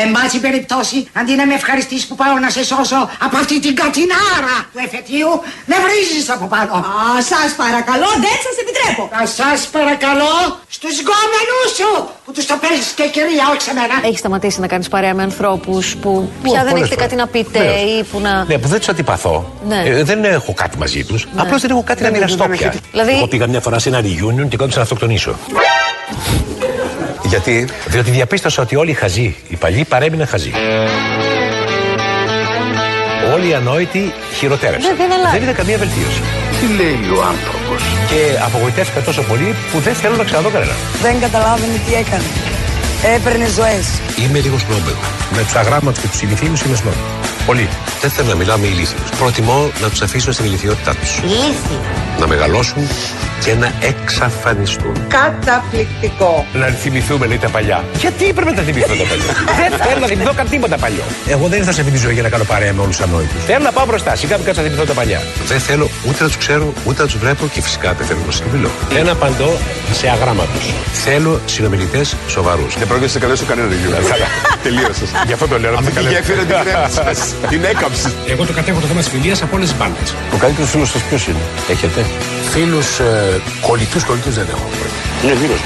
Εν πάση περιπτώσει, αντί να με ευχαριστήσει που πάω να σε σώσω από αυτή την κατινάρα του εφετείου, με βρίζεις από πάνω. Α, σας παρακαλώ, δεν σας επιτρέπω. Θα σας παρακαλώ στους γκόμενους σου που τους το παίζεις και κυρία, όχι σε μένα. Έχει σταματήσει να κάνεις παρέα με ανθρώπους που πια δεν πολλές έχετε κάτι φορές. να πείτε Βεβαίως. ή που να. Ναι, που δεν τους αντιπαθώ. Ναι. Ε, δεν έχω κάτι μαζί τους. Απλώς δεν έχω κάτι να μοιραστώ πια. Δηλαδή- Εγώ πήγα μια φορά σε ένα reunion και κόντουσα να αυτοκτονήσω. Γιατί; Διότι διαπίστωσα ότι όλοι οι χαζοί, οι παλιοί παρέμειναν χαζοί. Όλοι οι ανόητοι χειροτέρευσαν. Δεν- δεν αλλάζει. δεν είδα καμία βελτίωση. τι λέει ο άνθρωπος; Και απογοητεύτηκα τόσο πολύ που δεν θέλω να ξαναδώ κανένα. Δεν καταλάβαινε τι έκανε. Έπαιρνε ζωές. Είμαι λίγος σνόμπεγ. Με του αγράμματου και τους ηλικίους είμαι σνόμπ. Πολύ. Δεν θέλω να μιλάω με ηλίθιου. Προτιμώ να τους αφήσω στην ηλικιότητά τους. Να μεγαλώσουν και να εξαφανιστούν. Καταπληκτικό. Να θυμηθούμε, λέει τα παλιά. Γιατί πρέπει να τα θυμηθώ τα παλιά; δεν θέλω να θυμηθώ καν τίποτα παλιό. Εγώ δεν ήρθα σε αυτή τη ζωή για να κάνω παρέα με όλους του ανόητους. Θέλω να πάω μπροστά. Σιγά μην κάτσω να θυμηθώ τα παλιά. Δεν θέλω ούτε να τους ξέρω, ούτε να τους βλέπω και φυσικά δεν θέλω να συνομιλώ. Δεν απαντώ σε αγράμματου. Θέλω συνομιλητές σοβαρούς. Δεν πρόκειται να σε καλέσω κανένα review. Τελείωσες. Γι' αυτό το λέω. Αυτή τη γέφυρα την κρέμισες. Την έκαψε. Εγώ το κατέχω το θέμα της φιλίας από όλες τις μπάντες. Ο καλύτερος φίλος σας ποιος είναι; Έχετε; Φίλους ε, κολλητούς, κολλητούς δεν έχω. Είναι φίλος.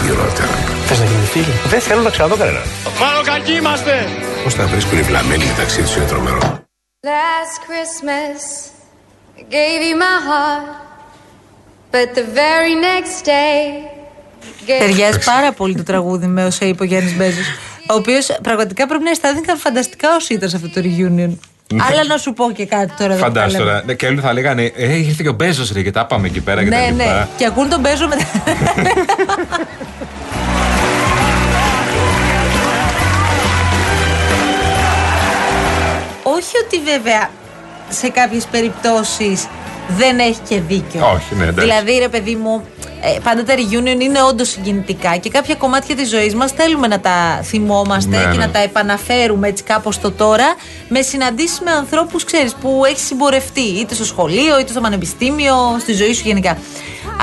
Χειρότερα. Θες να γίνει φίλο. Δεν θέλω να ξαναδώ κανένα. Μάλλον κακοί είμαστε. Πώς θα βρίσκουν οι βλαμμένοι μεταξύ τους είναι τρομερό. Last Christmas, I gave you my heart, but the very next day, gave Ταιριάζει πάρα πολύ το τραγούδι με όσα είπε ο Γιάννης Μπέζος. Ο οποίος πραγματικά πρέπει να αισθάνθηκαν φανταστικά όσοι ήταν σε αυτό το reunion. Αλλά να σου πω και κάτι τώρα. εδώ που τα Φαντάζομαι λέμε. τώρα. Ναι, Και όλοι θα λέγανε Ε, ήρθε και ο Μπέζος ρε και τα πάμε εκεί πέρα και τα Ναι, λοιπά. ναι. Και ακούν τον Μπέζο μετά. Όχι ότι βέβαια σε κάποιες περιπτώσεις δεν έχει και δίκιο. Όχι, ναι, εντάξει. Δηλαδή, ρε παιδί μου, ε, πάντα τα reunion είναι όντως συγκινητικά και κάποια κομμάτια της ζωής μας θέλουμε να τα θυμόμαστε Ναι, και ναι. να τα επαναφέρουμε έτσι κάπως το τώρα με συναντήσεις με ανθρώπους, ξέρεις, που έχεις συμπορευτεί είτε στο σχολείο είτε στο πανεπιστήμιο, στη ζωή σου γενικά.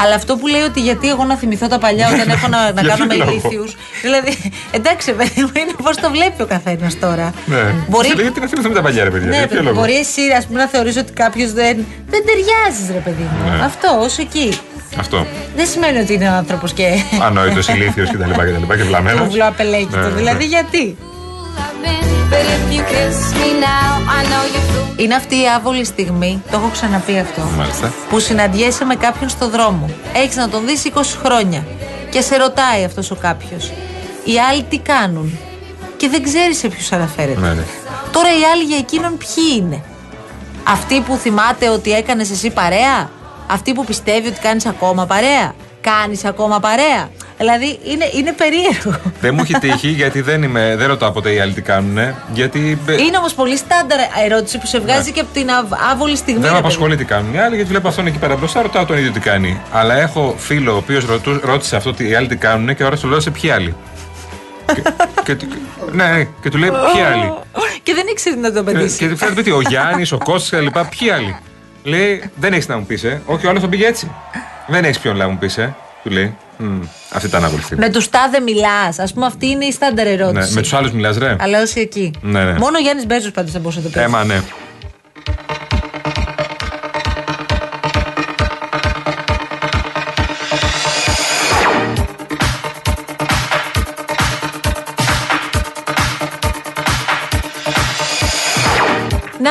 Αλλά αυτό που λέει ότι γιατί εγώ να θυμηθώ τα παλιά όταν έχω να, να Για κάνω με ποιο λόγο; ηλίθιου. Δηλαδή, εντάξει, παιδί μου, είναι πώς το βλέπει ο καθένας τώρα. Ναι. Μπορεί, Σε λέει, Γιατί να θυμηθούμε τα παλιά, ρε παιδιά. ναι, για ποιο παιδί, λόγο; μπορεί εσύ ας πούμε, να θεωρείς ότι κάποιος δεν, δεν ταιριάζεις, ρε παιδί μου. Ναι. Αυτό, ως εκεί. Αυτό. Δεν σημαίνει ότι είναι άνθρωπος και. Ανόητος, ηλίθιος κτλ. Και, και, και βλαμμένος. Του βλάπελέκι Ναι, του. ναι. Δηλαδή, γιατί; I've been, but if you kiss me now, I know you feel. Είναι αυτή η άβολη στιγμή, το έχω ξαναπεί αυτό, Μάλιστα. που συναντιέσαι με κάποιον στο δρόμο. Έχεις να τον δεις 20 χρόνια και σε ρωτάει αυτός ο κάποιος. Οι άλλοι τι κάνουν; Και δεν ξέρεις σε ποιους αναφέρεται. Ναι, ναι. Τώρα οι άλλοι για εκείνον ποιοι είναι; Αυτοί που θυμάται ότι έκανες εσύ παρέα; Αυτοί που πιστεύει ότι κάνεις ακόμα παρέα. Κάνεις ακόμα παρέα. Δηλαδή είναι, είναι περίεργο. Δεν μου έχει τύχει γιατί δεν, είμαι, δεν ρωτάω ποτέ οι άλλοι τι κάνουν. Γιατί ε, Είναι όμως πολύ στάνταρ ερώτηση που σε βγάζει και από την αβ- άβολη στιγμή. Ναι. δεν ρε με παιδί. απασχολεί τι κάνουν οι άλλοι, γιατί βλέπω αυτόν εκεί πέρα μπροστά, ρωτάω τον ίδιο τι κάνει. Αλλά έχω φίλο ο οποίος ρώτησε αυτό τι οι άλλοι τι κάνουν και ώρα του λέω σε ποιοι άλλοι; και, και, του- ναι, ναι, και του λέει ποιοι άλλοι; Και δεν ήξερε να το Ε, απαντήσει. και του φέρνει σπίτι ο Γιάννης, ο Κώστας κλπ. Ποιοι άλλοι; Λέει, δεν έχεις να μου πεις, ε. Όχι, ο άλλος τον πήγε έτσι. Δεν έχεις ποιον να μου πεις, ε. Του λέει. «Μμ, Αυτή ήταν άβολη στιγμή. Με τους τάδε μιλάς. Α πούμε, αυτή είναι η στάνταρ Ναι, ερώτηση. με τους άλλους μιλάς, ρε. Αλλά όσοι εκεί. Ναι, ναι. Μόνο ο Γιάννης Μπέζο πάντως θα μπορούσε να το πει. Ε, μα ναι.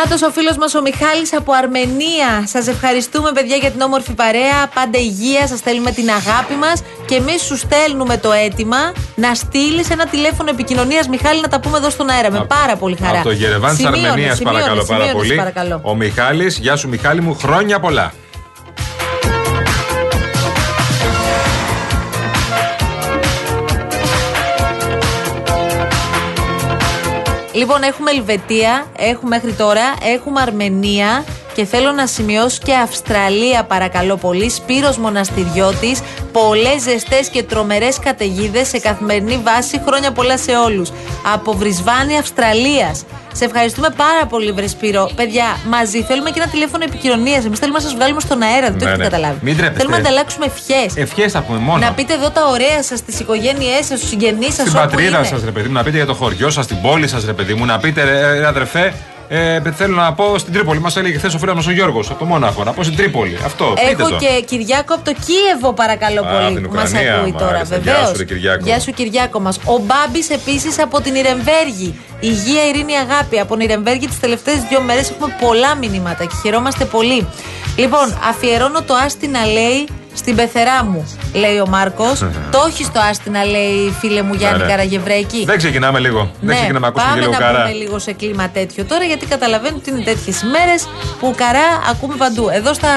Νάτο ο φίλος μας ο Μιχάλης από Αρμενία. Σας ευχαριστούμε, παιδιά, για την όμορφη παρέα. Πάντα υγεία, σας στέλνουμε την αγάπη μας και εμείς σου στέλνουμε το αίτημα να στείλεις ένα τηλέφωνο επικοινωνίας, Μιχάλη, να τα πούμε εδώ στον αέρα. Με πάρα πολύ χαρά. Από το Γερεβάν της Σημείωνε, Αρμενίας, σημείωνε, παρακαλώ πάρα σημείωνε, πολύ. παρακαλώ. Ο Μιχάλης, γεια σου Μιχάλη μου, χρόνια πολλά. Λοιπόν, έχουμε Ελβετία, έχουμε μέχρι τώρα, έχουμε Αρμενία και θέλω να σημειώσω και Αυστραλία παρακαλώ πολύ. Σπύρος Μοναστηριώτης, Πολλές ζεστές και τρομερές καταιγίδες σε καθημερινή βάση. Χρόνια πολλά σε όλους. Από Βρισβάνη, Αυστραλίας. Σε ευχαριστούμε πάρα πολύ, Βρεσπύρο. Παιδιά, μαζί θέλουμε και ένα τηλέφωνο επικοινωνίας. Εμείς θέλουμε να σας βγάλουμε στον αέρα, δεν το Ναι, έχετε ναι. καταλάβει. Μην τρέπεστε. Θέλουμε να ανταλλάξουμε ευχές. Ευχές θα πούμε μόνο. Να πείτε εδώ τα ωραία σας, τις οικογένειές σας, τους συγγενείς σας, Στην πατρίδα σας, ρε παιδί μου, να πείτε για το χωριό σας, την πόλη σας, ρε παιδί μου, να πείτε, ρε, ρε, αδερφέ, ε, θέλω να πω στην Τρίπολη. Μας έλεγε χθες ο φίλος μας ο Γιώργος από το Μόναχο. Να πω στην Τρίπολη. Αυτό. πείτε Έχω το. και Κυριάκο από το Κίεβο, παρακαλώ Α, πολύ. την που μας Ουκρανία, ακούει τώρα, μάλιστα. Γεια βεβαίω. σου, ρε Κυριάκο. Γεια σου, Κυριάκο μας. Ο Μπάμπης επίσης από την Ιρεμβέργη. Υγεία, ειρήνη, αγάπη. Από την Ιρεμβέργη τις τελευταίες δύο μέρες έχουμε πολλά μηνύματα και χαιρόμαστε πολύ. Λοιπόν, αφιερώνω το Άστινα λέει στην πεθερά μου, λέει ο Μάρκος. το έχει το Άστινα, λέει φίλε μου Γιάννη Ναι, ναι. Καραγευρέκη. Δεν ξεκινάμε λίγο. Δεν ξεκινάμε να ακούσουμε πάμε και λίγο να καρά. πούμε λίγο σε κλίμα τέτοιο τώρα, γιατί καταλαβαίνω ότι είναι τέτοιες ημέρες που καρά ακούμε παντού. Εδώ στα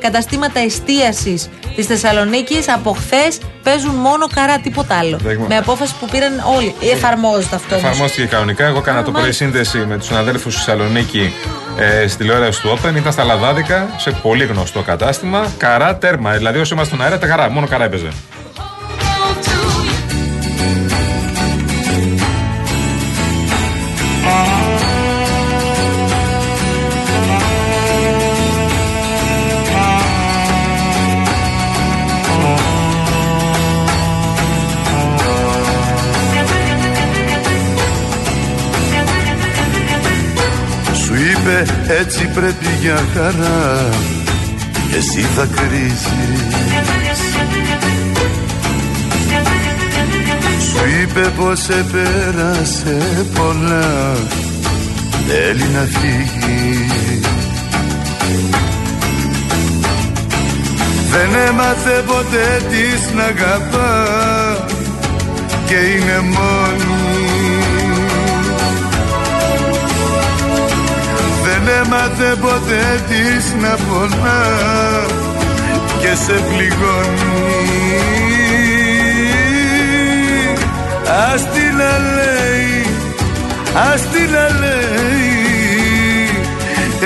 καταστήματα εστίασης της Θεσσαλονίκης από χθες παίζουν μόνο καρά, τίποτα άλλο. Δεν- Με απόφαση που πήραν όλοι. Εφαρμόζεται αυτό. όμως. Εφαρμόστηκε κανονικά. Εγώ έκανα Α, το πρωί μάλιστα. σύνδεση με τους συναδέλφους στη Θεσσαλονίκη ε, στη τηλεόραση του Open. Ήταν στα Λαδάδικα, σε πολύ γνωστό κατάστημα. Καρά τέρμα. Δηλαδή, όσο είμαστε στον αέρα, τα καρά. Μόνο καρά έπαιζε. Έτσι πρέπει για χαρά. Εσύ θα κρίζεις Σου είπε πως επέρασε πολλά. Θέλει να φύγει. Δεν έμαθε ποτέ της να αγαπά. Και είναι μόνη Δεν έμαθε ποτέ της να πονά και σε πληγώνει. Ας την να λέει, ας την να λέει.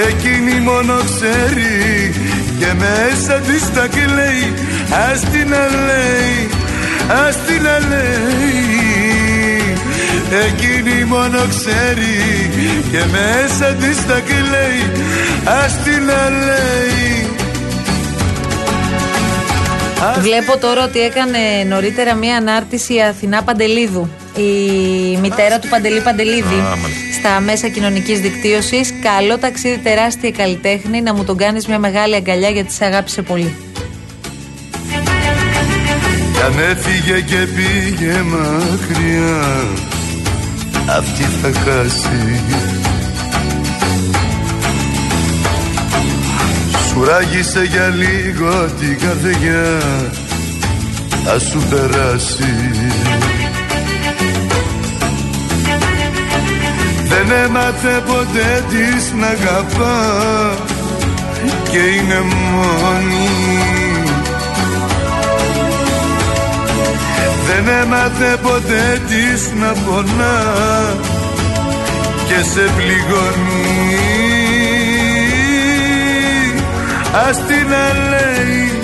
Εκείνη μόνο ξέρει και μέσα της τα κλαίει. Ας την να λέει, ας την να λέει Εκείνη μόνο ξέρει και μέσα της τα κλαίει Ας την να λέει Ας Βλέπω τώρα ότι έκανε νωρίτερα μία ανάρτηση η Αθηνά Παντελίδου. Η μητέρα του Παντελή Παντελίδη. Α, μάλιστα. στα μέσα κοινωνικής δικτύωσης. Καλό ταξίδι, τεράστια καλλιτέχνη. Να μου τον κάνεις μια μεγάλη αγκαλιά γιατί σε αγάπησε πολύ. Κι αν έφυγε και πήγε μακριά Αυτή θα χάσει. Σου ράγισε για λίγο την καρδιά Θα σου περάσει. Δεν έμαθε ποτέ της να αγαπά Και είναι μόνη Δεν έμαθε ποτέ της να πονά και σε πληγώνει. Ας την να λέει,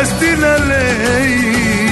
ας την να λέει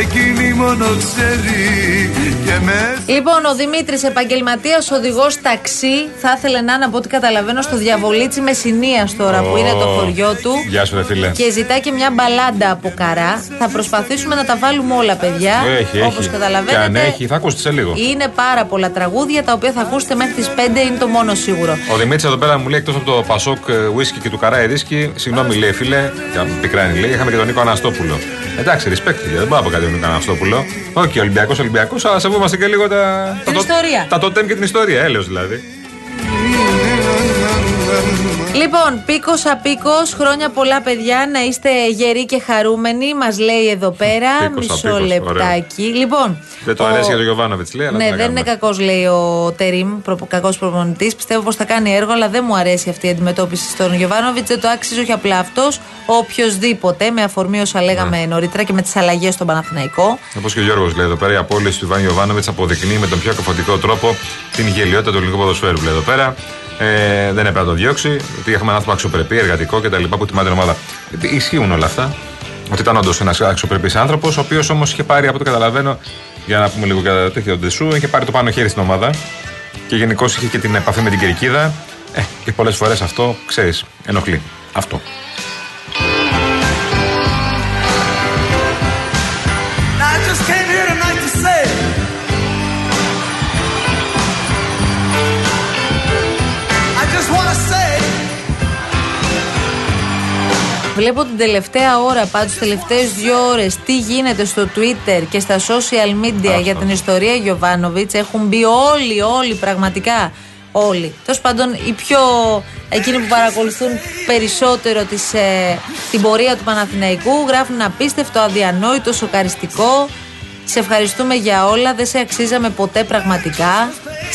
Εκείνη μόνο ξέρει και μέσα Λοιπόν, ο Δημήτρης, επαγγελματίας οδηγός ταξί, θα ήθελε να είναι από ό,τι καταλαβαίνω στο διαβολίτσι Μεσσηνίας τώρα που είναι το χωριό του. Γεια σου, ρε φίλε. Και ζητάει και μια μπαλάντα από καρά. Θα προσπαθήσουμε να τα βάλουμε όλα, παιδιά. Έχει, Όπως έχει. καταλαβαίνετε. Και αν έχει, θα ακούσετε σε λίγο. Είναι πάρα πολλά τραγούδια τα οποία θα ακούσετε μέχρι τις 5 είναι το μόνο σίγουρο. Ο Δημήτρης εδώ πέρα μου λέει εκτός από το Πασόκ Whisky και του Καράι Ρίσκι, συγγνώμη λέει φίλε, και αν πικράνει λέει, είχαμε και τον Νίκο Αναστόπουλο. Εντάξει, respect, φίλε, δεν πάω από κάτι τον Νίκο Αναστόπουλο. Όχι, Ολυμπιακός, Ολυμπιακός, αλλά σεβόμαστε και λίγο τα. Την τα, ιστορία. Τα τοτέμ και την ιστορία, έλεος δηλαδή. Λοιπόν, πίκος απίκος, χρόνια πολλά, παιδιά. Να είστε γεροί και χαρούμενοι. Μας λέει εδώ πέρα. Πίκος Μισό απίκος, λεπτάκι. Λοιπόν. Δεν το ο- αρέσει για τον Γιωβάνοβιτς λέει, αλλά Ναι, τι να δεν είναι κάνουμε. κακός, λέει ο Τερήμ, κακός προπονητής. Πιστεύω πως θα κάνει έργο, αλλά δεν μου αρέσει αυτή η αντιμετώπιση στον Γιωβάνοβιτς. Δεν το άξιζε όχι απλά αυτός, οποιοδήποτε, με αφορμή όσα λέγαμε Ναι. νωρίτερα και με τις αλλαγές στον Παναθηναϊκό. Όπως και ο Γιώργος λέει εδώ πέρα, η απόλυση του Ιβάν Γιοβάνοβιτ αποδεικνύει με τον πιο κοφωτικό τρόπο την γελιότητα του ελληνικού ποδοσφαίρου. Λέει εδώ πέρα. Ε, δεν έπρεπε να το διώξει, ότι έχουμε ένα άθλημα αξιοπρεπή, εργατικό κτλ. που τιμά την ομάδα. Ε, Ισχύουν όλα αυτά. ότι ήταν όντως ένας αξιοπρεπής άνθρωπος, ο οποίος όμως είχε πάρει, από ό,τι καταλαβαίνω, για να πούμε λίγο κατά τέτοιο ντεσού, είχε πάρει το πάνω χέρι στην ομάδα και γενικώς είχε και την επαφή με την κερκίδα. Ε, και πολλές φορές αυτό, ξέρεις, ενοχλεί. Αυτό. I just Βλέπω την τελευταία ώρα, πάντω τις τελευταίες δύο ώρες, τι γίνεται στο Twitter και στα social media για την ιστορία Γιωβάνοβιτς. Έχουν μπει όλοι, όλοι πραγματικά. Όλοι. Τέλος πάντων, οι πιο. εκείνοι που παρακολουθούν περισσότερο τις, ε, την πορεία του Παναθηναϊκού γράφουν απίστευτο, αδιανόητο, σοκαριστικό. Σε ευχαριστούμε για όλα. Δεν σε αξίζαμε ποτέ πραγματικά.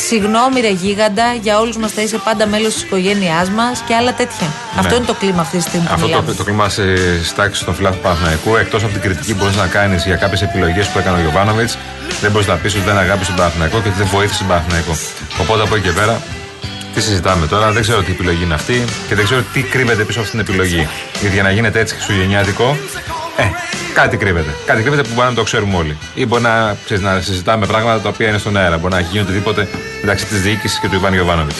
Συγγνώμη, ρε γίγαντα, για όλους μας θα είσαι πάντα μέλος της οικογένειάς μας και άλλα τέτοια. Αυτό είναι το κλίμα αυτή τη στιγμή που Αυτό μιλάμε. το, το κλίμα στι τάξει των φιλάθλων του Παναθηναϊκού, εκτός από την κριτική που μπορείς να κάνεις για κάποιες επιλογές που έκανε ο Γιωβάνοβιτς, δεν μπορείς να πεις ότι δεν αγάπησε τον Παναθηναϊκό και ότι δεν βοήθησε τον Παναθηναϊκό. Οπότε από εκεί και πέρα, τι συζητάμε τώρα, δεν ξέρω τι επιλογή είναι αυτή και δεν ξέρω τι κρύβεται πίσω από αυτή την επιλογή. Γιατί για να γίνεται έτσι χριστουγεννιάτικο, ε, κάτι κρύβεται. Κάτι κρύβεται που μπορεί να μην το ξέρουμε όλοι. Ή μπορεί να, ξέρεις, να συζητάμε πράγματα τα οποία είναι στον αέρα. Μπορεί να γίνει οτιδήποτε μεταξύ της διοίκησης και του Ιβάν Γιωβάνοβιτ.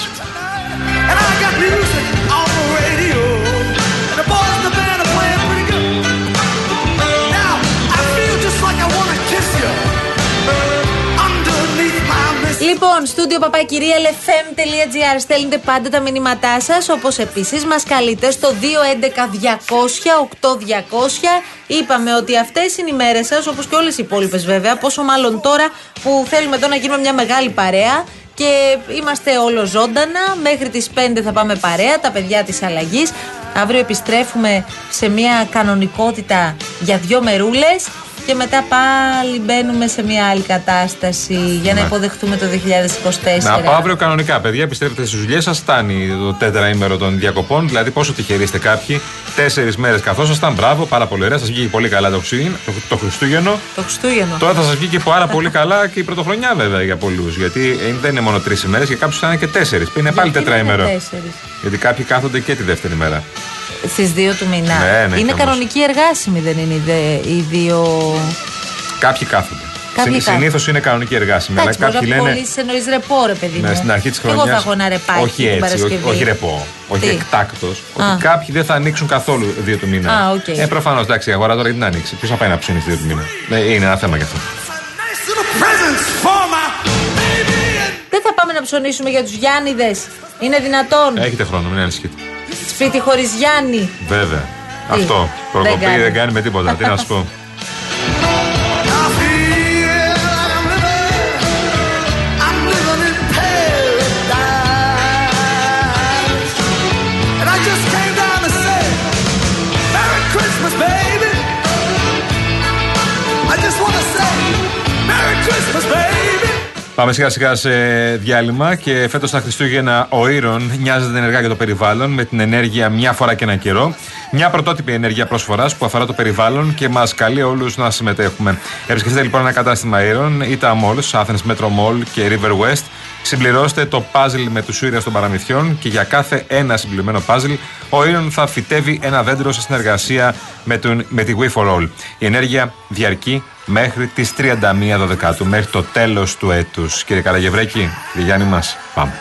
Λοιπόν, στούντιο παπακυρία lfm.gr στέλνετε πάντα τα μηνύματά σας. Όπως επίσης μας καλείτε στο 211-200-8200. Είπαμε ότι αυτές είναι οι μέρες σας, όπως και όλες οι υπόλοιπες βέβαια. Πόσο μάλλον τώρα που θέλουμε εδώ να γίνουμε μια μεγάλη παρέα. Και είμαστε όλο ζωντανα. Μέχρι τις 5 θα πάμε παρέα, τα παιδιά της αλλαγής. Αύριο επιστρέφουμε σε μια κανονικότητα για δύο μερούλες. Και μετά πάλι μπαίνουμε σε μια άλλη κατάσταση για να Ναι. υποδεχτούμε το 2024. Να από αύριο κανονικά, παιδιά, επιστρέφετε στις δουλειές σας. Φτάνει το τέτραήμερο των διακοπών. Δηλαδή, πόσο τυχεροί είστε κάποιοι. Τέσσερις μέρες καθόσασταν. Μπράβο, πάρα πολύ ωραία. Σας βγήκε πολύ καλά το, Χριστούγεννο- το, το Χριστούγεννο. Το Χριστούγεννο. Τώρα θα σας βγήκε πάρα πολύ καλά και η πρωτοχρονιά, βέβαια, για πολλούς. Γιατί ε, δεν είναι μόνο τρεις ημέρες, για κάποιους θα είναι και τέσσερις. Είναι πάλι Γιατί τετραήμερο. είναι τέσσερις. Γιατί κάποιοι κάθονται και τη δεύτερη μέρα. Στις 2 του μήνα. Ναι, ναι, είναι και όμως. κανονική εργάσιμη, δεν είναι οι, δε- οι δύο. Κάποιοι κάθονται. Κάποιοι κάθονται. Συνήθως είναι κανονική εργάσιμη. Αλλά Εντάξει, μπορεί κάποιοι να λένε. πωλήσει εννοεί ρεπό, ρε παιδί μου. Ναι, στην αρχή της Και χρονιά. Εγώ θα έχω ένα ρεπάκι Όχι την έτσι, όχι, Παρασκευή. όχι ρεπό. Όχι Τι; εκτάκτος. Α. Ότι κάποιοι δεν θα ανοίξουν καθόλου δύο του μήνα. Α, οκ. Ε, προφανώς, εντάξει, η αγορά τώρα γιατί να ανοίξει. Ποιος θα πάει να ψήνει δύο του μήνα; Ναι, είναι ένα θέμα γι' αυτό. Nice little presents for my baby and Δεν θα πάμε να ψωνίσουμε για τους Γιάννηδες. Είναι δυνατόν. Έχετε χρόνο, μην ανησυχείτε. Σπίτι χωρίς Γιάννη. Βέβαια. Τι; Αυτό. Δεν Προκοπή κάνει. δεν κάνει με τίποτα. Τι να σου πω. Πάμε σιγά σιγά σε διάλειμμα και φέτος τα Χριστούγεννα ο Ήρων νοιάζεται ενεργά για το περιβάλλον με την ενέργεια μια φορά και ένα καιρό. Μια πρωτότυπη ενέργεια προσφοράς που αφορά το περιβάλλον και μας καλεί όλους να συμμετέχουμε. Επισκεφτείτε λοιπόν ένα κατάστημα Ήρων ή τα malls, Athens Metro Mall και River West. Συμπληρώστε το puzzle με τους ήρωε των παραμυθιών και για κάθε ένα συμπληρωμένο puzzle ο Ήρων θα φυτεύει ένα δέντρο σε συνεργασία με, τον, με τη We for All. Η ενέργεια διαρκεί μέχρι τις 31 Δεκάτου, μέχρι το τέλος του έτους. Κύριε Καραγευρέκη, κύριε Γιάννη μας, πάμε.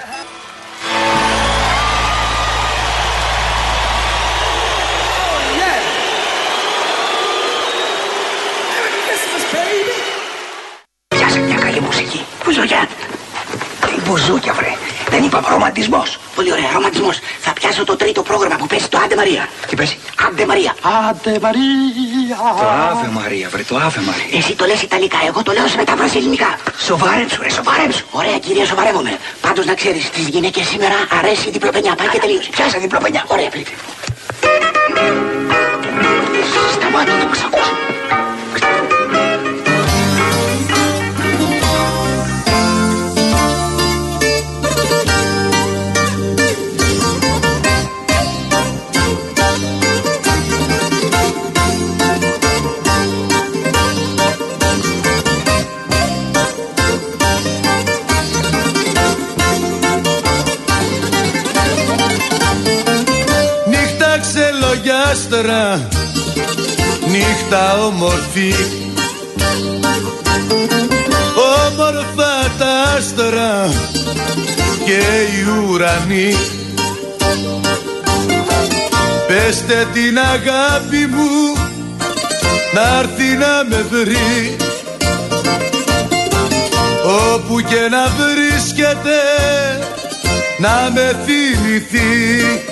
Merry Christmas, baby Πιάσε μια καλή μουσική. Μπουζούκια. Τι μπουζούκια, βρε. Δεν είπα ρομαντισμό. Πολύ ωραία, ρομαντισμό. Θα πιάσω το τρίτο πρόγραμμα που παίζει το Άντε Μαρία. Τι παίζει; Άντε Μαρία. Άντε Μαρία. Το Άβε Μαρία, βρε, το Άβε Μαρία. Εσύ το λες Ιταλικά, εγώ το λέω σε μετάφραση ελληνικά. Σοβάρεψου, ρε, σοβάρεψου. Ωραία, κυρία, σοβαρεύομαι. Πάντως να ξέρεις, στις γυναίκες σήμερα αρέσει η διπλοπενιά. Πάει και τελείωσε. Πιάσε διπλοπενιά. Ωραία, πλήτε. Νύχτα ξελογιάστρα νύχτα όμορφη. Όμορφα τα άστρα και οι ουρανοί Πεστε την αγάπη μου να έρθει να με βρει. Όπου και να βρίσκεται να με θυμηθεί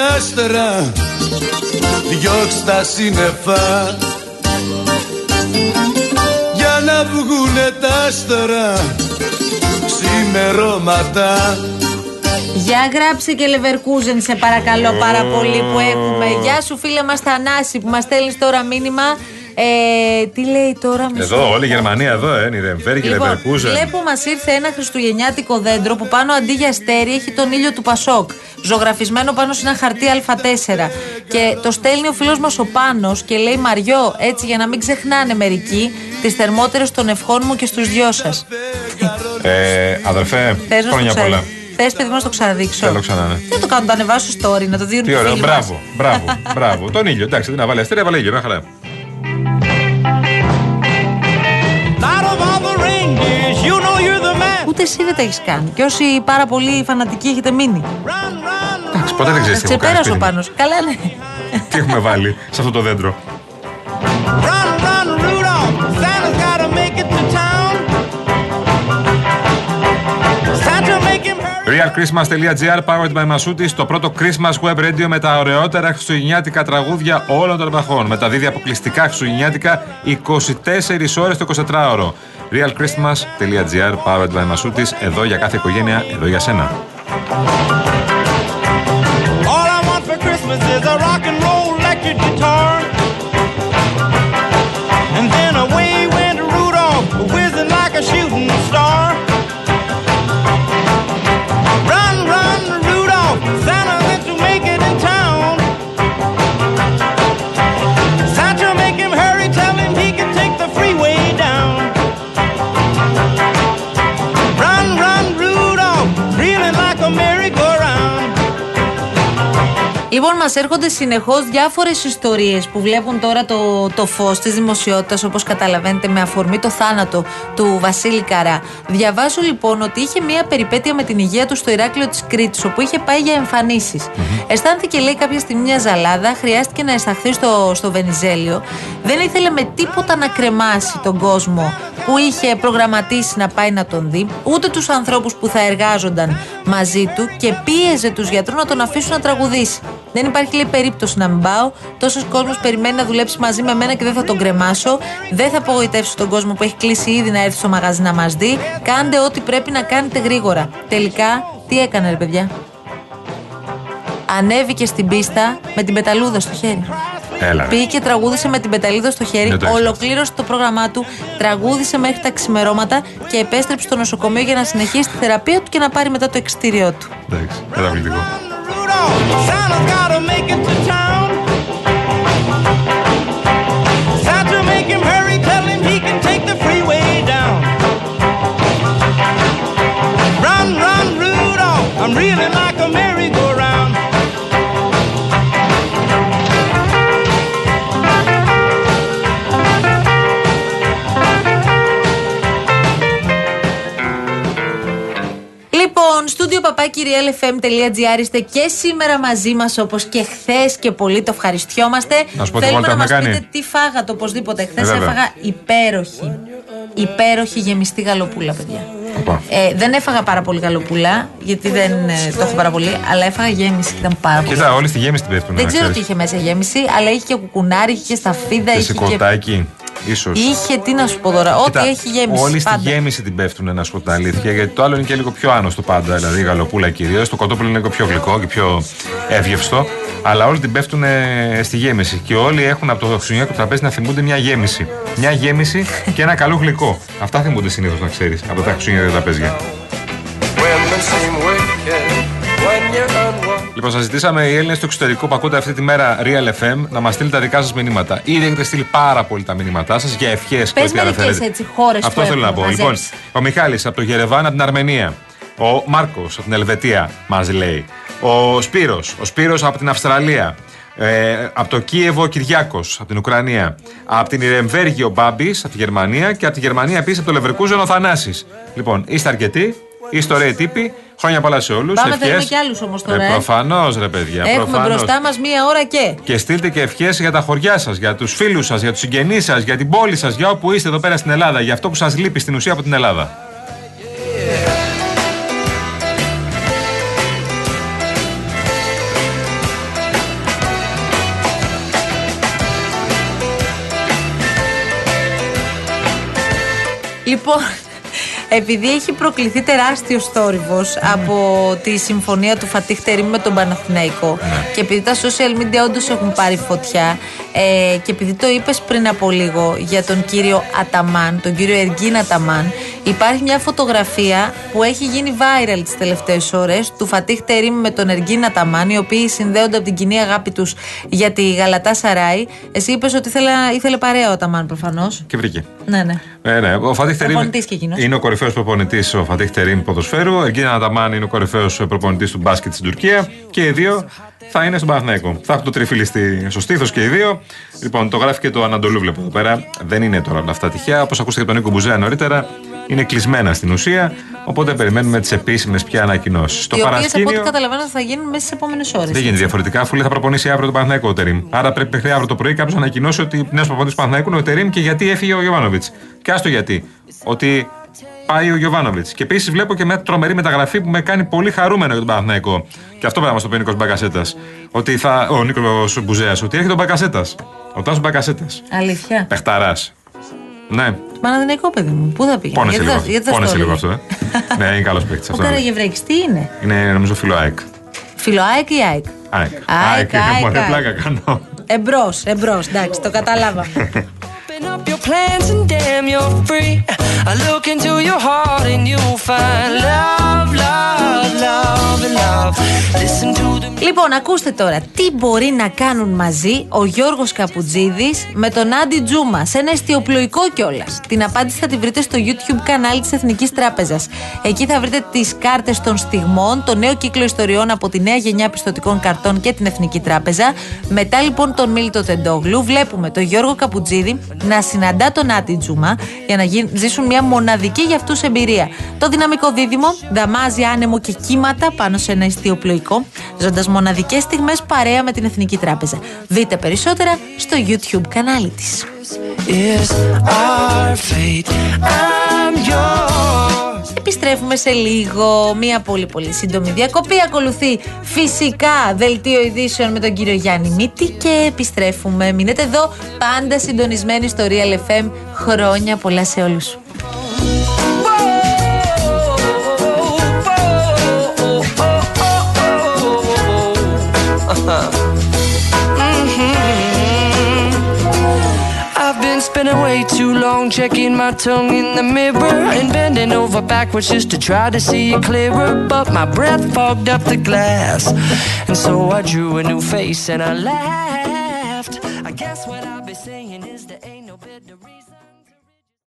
ξελογιάστρα Διώξ' τα σύννεφα. Για να βγουνε τα άστρα Ξημερώματα. Για γράψε και Leverkusen σε παρακαλώ πάρα πολύ που έχουμε. Γεια σου φίλε μας Θανάση που μας στέλνεις τώρα μήνυμα. Ε, τι λέει τώρα μισό Εδώ, όλη η Γερμανία εδώ, ε, Νιρεμφέρη και Λοιπόν, Λεβερκούζεν. βλέπω μας ήρθε ένα χριστουγεννιάτικο δέντρο που πάνω αντί για αστέρι έχει τον ήλιο του Πασόκ. Ζωγραφισμένο πάνω σε ένα χαρτί Α4. Και το στέλνει ο φίλος μας ο Πάνος και λέει Μαριό, έτσι για να μην ξεχνάνε μερικοί τις θερμότερες των ευχών μου και στους δυο σας. Ε, αδερφέ, Θες να χρόνια στο πολλά. Θες παιδί μου να στο ξαναδείξω; Θέλω ξανά, ναι. Τι να το κάνω, το ανεβάσω στο story, να το δίνουν Τι οι ωραίο, φίλοι μας. μπράβο, μπράβο, μπράβο. Τον ήλιο, εντάξει, δεν να βάλει αστέρια, βάλει ήλιο, μια χαρά. Ούτε εσύ δεν τα έχεις κάνει. Και όσοι πάρα πολύ φανατικοί έχετε μείνει. Εντάξει, ποτέ δεν ξέρεις τι έχω κάνει. Ξεπέρασε ο σπίτι μου. Πάνος. Καλά, ναι. Τι έχουμε βάλει σε αυτό το δέντρο. realchristmas.gr powered by Masutis, το πρώτο Christmas web radio με τα ωραιότερα χριστουγεννιάτικα τραγούδια όλων των εποχών. Μεταδίδει αποκλειστικά χριστουγεννιάτικα 24 ώρες το 24ωρο. realchristmas.gr powered by Masutis, εδώ για κάθε οικογένεια, εδώ για σένα. All I want for Christmas is a rock and roll electric guitar. Λοιπόν, μας έρχονται συνεχώς διάφορες ιστορίες που βλέπουν τώρα το, το φως της δημοσιότητας, όπως καταλαβαίνετε, με αφορμή το θάνατο του Βασίλη Καρά. Διαβάζω λοιπόν ότι είχε μία περιπέτεια με την υγεία του στο Ηράκλειο της Κρήτης, όπου είχε πάει για εμφανίσεις. Αισθάνθηκε, λέει, κάποια στιγμή μια ζαλάδα, χρειάστηκε να αισθαχθεί στο, στο Βενιζέλιο. Δεν ήθελε με τίποτα να κρεμάσει τον κόσμο που είχε προγραμματίσει να πάει να τον δει, ούτε τους ανθρώπους που θα εργάζονταν μαζί του και πίεζε τους γιατρούς να τον αφήσουν να τραγουδήσει. Δεν υπάρχει λέει περίπτωση να μην πάω. Τόσος κόσμος περιμένει να δουλέψει μαζί με μένα και δεν θα τον κρεμάσω. Δεν θα απογοητεύσω τον κόσμο που έχει κλείσει ήδη να έρθει στο μαγαζί να μας δει. Κάντε ό,τι πρέπει να κάνετε γρήγορα. Τελικά, τι έκανε, ρε παιδιά; Ανέβηκε στην πίστα με την πεταλούδα στο χέρι. Έλα. ρε. Πήγε και τραγούδισε με την πεταλίδα στο χέρι, Δεν το ήξερα. ολοκλήρωσε το πρόγραμμά του, τραγούδισε μέχρι τα ξημερώματα και επέστρεψε στο νοσοκομείο για να συνεχίσει τη θεραπεία του και να πάρει μετά το εξτήριό του. Εντάξει, καταπληκτικό. Santa's gotta make it to town. Λοιπόν, στούντιο παπάκυριαλfm.gr είστε και σήμερα μαζί μας όπως και χθες και πολύ το ευχαριστιόμαστε. Να σου πω τι Θέλουμε βόλτα να μας έχουμε πείτε κάνει. τι φάγατε οπωσδήποτε. Χθες Ε, βέβαια. έφαγα υπέροχη. Υπέροχη γεμιστή γαλοπούλα, παιδιά. Οπα. Ε, δεν έφαγα πάρα πολύ γαλοπούλα, γιατί δεν ε, το έχω πάρα πολύ, αλλά έφαγα γέμιση και ήταν πάρα πολύ. Κοίτα, όλοι στη γέμιση την πέφτουν. Δεν να ξέρω τι ξέρεις. είχε μέσα γέμιση, αλλά είχε και κουκουνάρι, είχε και σταφίδα, Και είχε και. Σηκωτάκι. Ίσως. Είχε, τι να σου πω τώρα, ό,τι Κοίτα, έχει γέμιση. Όλοι στη πάντα. γέμιση την πέφτουν, να σου πω την αλήθεια. Γιατί το άλλο είναι και λίγο πιο άνοστο πάντα. Δηλαδή η γαλοπούλα κυρίως. Το κοτόπουλο είναι λίγο πιο γλυκό και πιο εύγευστο. Αλλά όλοι την πέφτουν ε, στη γέμιση. Και όλοι έχουν από το χριστουγεννιάτικο τραπέζι να θυμούνται μια γέμιση. Μια γέμιση και ένα καλό γλυκό. Αυτά θυμούνται συνήθως να ξέρεις από τα χριστουγεννιάτικα τραπέζια. Λοιπόν, σας ζητήσαμε οι Έλληνες του εξωτερικού που ακούτε αυτή τη μέρα Real FM να μας στείλετε τα δικά σας μηνύματα. Ήδη έχετε στείλει πάρα πολύ τα μηνύματά σας για ευχές Πες που μερικές αναφέρετε. έτσι χώρες Αυτό που θέλω να έχουν πω. μαζέψει. Λοιπόν, ο Μιχάλης από το Γερεβάν από την Αρμενία. Ο Μάρκος από την Ελβετία μας λέει. Ο Σπύρος, ο Σπύρος από την Αυστραλία. Ε, από το Κίεβο ο Κυριάκος από την Ουκρανία. Από την Ιρεμβέργη ο Μπάμπης από τη Γερμανία. Και από τη Γερμανία επίσης από το Λεβερκούζεν ο Θανάσης. Λοιπόν, είστε αρκετοί, είστε ωραίοι τύποι. Χρόνια πολλά σε όλους. Πάμε, θέλουμε κι άλλους όμως τώρα, ε. Προφανώς, ρε παιδιά. Έχουμε προφανώς. μπροστά μας μία ώρα και. Και στείλτε και ευχές για τα χωριά σας, για τους φίλους σας, για τους συγγενείς σας, για την πόλη σας, για όπου είστε εδώ πέρα στην Ελλάδα, για αυτό που σας λείπει στην ουσία από την Ελλάδα. Λοιπόν, επειδή έχει προκληθεί τεράστιο θόρυβος από τη συμφωνία του Φατίχ Τερίμ με τον Παναθηναϊκό και επειδή τα social media όντως έχουν πάρει φωτιά ε, και επειδή το είπες πριν από λίγο για τον κύριο Αταμάν, τον κύριο Εργίν Αταμάν, υπάρχει μια φωτογραφία που έχει γίνει viral τις τελευταίες ώρες του Φατίχ Τερίμ με τον Εργίν Αταμάν, οι οποίοι συνδέονται από την κοινή αγάπη τους για τη Γαλατά Σαράι. Εσύ είπες ότι ήθελε, ήθελε παρέα ο Αταμάν προφανώς. Και βρήκε. Ναι, ναι. Ε, ναι. Ο Φατίχ Τερίμ Προπονητής και εκείνος. είναι ο κορυφαίος προπονητής ο Φατίχ Τερίμ ποδοσφαίρου. Εργίνα Ναταμάν είναι ο κορυφαίος προπονητής του μπάσκετ στην Τουρκία. Και οι δύο θα είναι στον Παναθηναϊκό. Θα έχουν το τριφύλι στη, στο στήθος και οι δύο. Λοιπόν, το γράφει και το Ανατολού, βλέπω εδώ πέρα. Δεν είναι τώρα όλα αυτά τυχαία. Όπως ακούσατε και τον Νίκο Μπουζέα νωρίτερα, είναι κλεισμένα στην ουσία. Οπότε περιμένουμε τις επίσημες πια ανακοινώσεις. Το οι οποίες από ό,τι παρασκήνιο. καταλαβαίνω θα γίνουν μέσα στις επόμενες ώρες. Δεν γίνεται διαφορετικά, αφού λέει θα προπονήσει αύριο τον Παναθηναϊκό ο Τερήμ. Άρα πρέπει μέχρι αύριο το πρωί κάποιος να ανακοινώσει ότι νέος προπονητής του Παναθηναϊκού είναι ο Τερήμ και γιατί έφυγε ο Γιωβάνοβιτς. Και άστο γιατί. Ότι πάει ο Γιωβάνοβιτς. Και επίσης βλέπω και μια τρομερή μεταγραφή που με κάνει πολύ χαρούμενο για τον Παναθηναϊκό. Και αυτό πρέπει να μας το πει ο Νίκος Μπακασέτα. Ότι θα. Ο Νίκος Μπουζέας. Ότι έρχεται ο Μπακασέτα. Ο Τάσος Μπακασέτα. Αλήθεια. Πεχταράς. Ναι, Παναδημαϊκό παιδί μου, πού θα πήγαινε; πόνεσε γιατί λίγο. θα- γιατί θα Πόνεσε στο λίγο έλεγες. αυτό, ε. ναι, είναι καλός παίκτης Ο αυτός. Καραγευρέκης τι είναι; Είναι νομίζω φιλό ΑΕΚ. Φιλοάικ ή ΑΕΚ; ΑΕΚ. ΑΕΚ, ΑΕΚ, Μωρέ, ΑΕΚ. πλάκα κάνω. Εμπρός, εμπρός, εντάξει, το κατάλαβα. up your plans and damn you're free. I look into your heart and you'll find love, love, Λοιπόν, ακούστε τώρα, τι μπορεί να κάνουν μαζί ο Γιώργος Καπουτζίδης με τον Άντι Τζούμα σε ένα εστιοπλοϊκό κιόλας. Την απάντηση θα τη βρείτε στο YouTube κανάλι της Εθνικής Τράπεζας. Εκεί θα βρείτε τις κάρτες των στιγμών, το νέο κύκλο ιστοριών από τη νέα γενιά πιστοτικών καρτών και την Εθνική Τράπεζα. Μετά λοιπόν τον Μίλτο Τεντόγλου, βλέπουμε τον Γιώργο Καπουτζίδη να συναντά τον Άντι Τζούμα για να γι- ζήσουν μια μοναδική για αυτούς εμπειρία. Το δυναμικό δίδυμο δαμάζει άνεμο και κύματα πάνω σε ένα εστιοπλοϊκό, ζώντας μοναδικές στιγμές παρέα με την Εθνική Τράπεζα. Δείτε περισσότερα στο YouTube κανάλι της. is our fate. I'm yours. Επιστρέφουμε σε λίγο. Μία πολύ πολύ σύντομη διακοπή. Ακολουθεί φυσικά δελτίο ειδήσεων με τον κύριο Γιάννη Μίτη και επιστρέφουμε. Μείνετε εδώ πάντα συντονισμένοι στο Real FM. Χρόνια πολλά σε όλους. Spending way too long checking my tongue in the mirror and bending over backwards just to try to see it clearer. But my breath fogged up the glass, and so I drew a new face and I laughed. I guess what